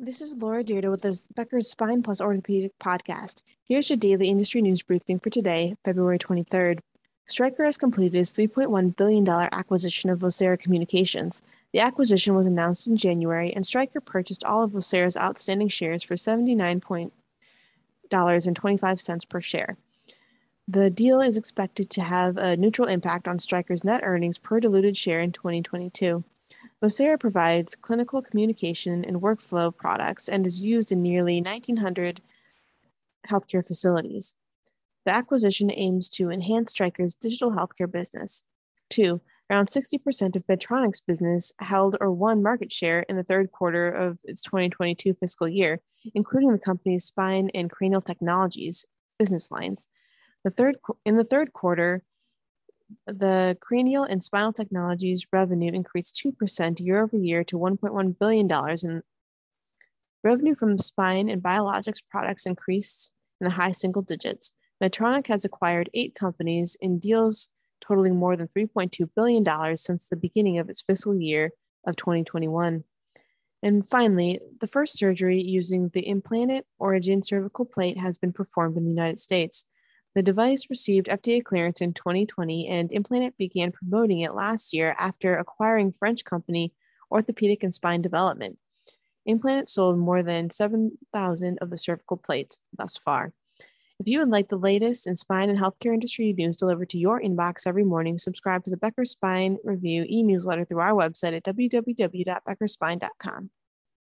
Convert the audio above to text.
This is Laura Dyrda with the Becker's Spine Plus Orthopedic podcast. Here's your daily industry news briefing for today, February 23rd. Stryker has completed its $3.1 billion acquisition of Vocera Communications. The acquisition was announced in January, and Stryker purchased all of Vocera's outstanding shares for $79.25 per share. The deal is expected to have a neutral impact on Stryker's net earnings per diluted share in 2022. Vocera provides clinical communication and workflow products and is used in nearly 1,900 healthcare facilities. The acquisition aims to enhance Stryker's digital healthcare business. Two, around 60% of Medtronic's business held or won market share in the third quarter of its 2022 fiscal year, including the company's spine and cranial technologies business lines. The third in the third quarter, the cranial and spinal technologies revenue increased 2% year over year to $1.1 billion, and revenue from spine and biologics products increased in the high single digits. Medtronic has acquired eight companies in deals totaling more than $3.2 billion since the beginning of its fiscal year of 2021. And finally, the first surgery using the Implanet Origin cervical plate has been performed in the United States. The device received FDA clearance in 2020, and Implanet began promoting it last year after acquiring French company Orthopedic and Spine Development. Implanet sold more than 7,000 of the cervical plates thus far. If you would like the latest in spine and healthcare industry news delivered to your inbox every morning, subscribe to the Becker Spine Review e newsletter through our website at www.beckerspine.com.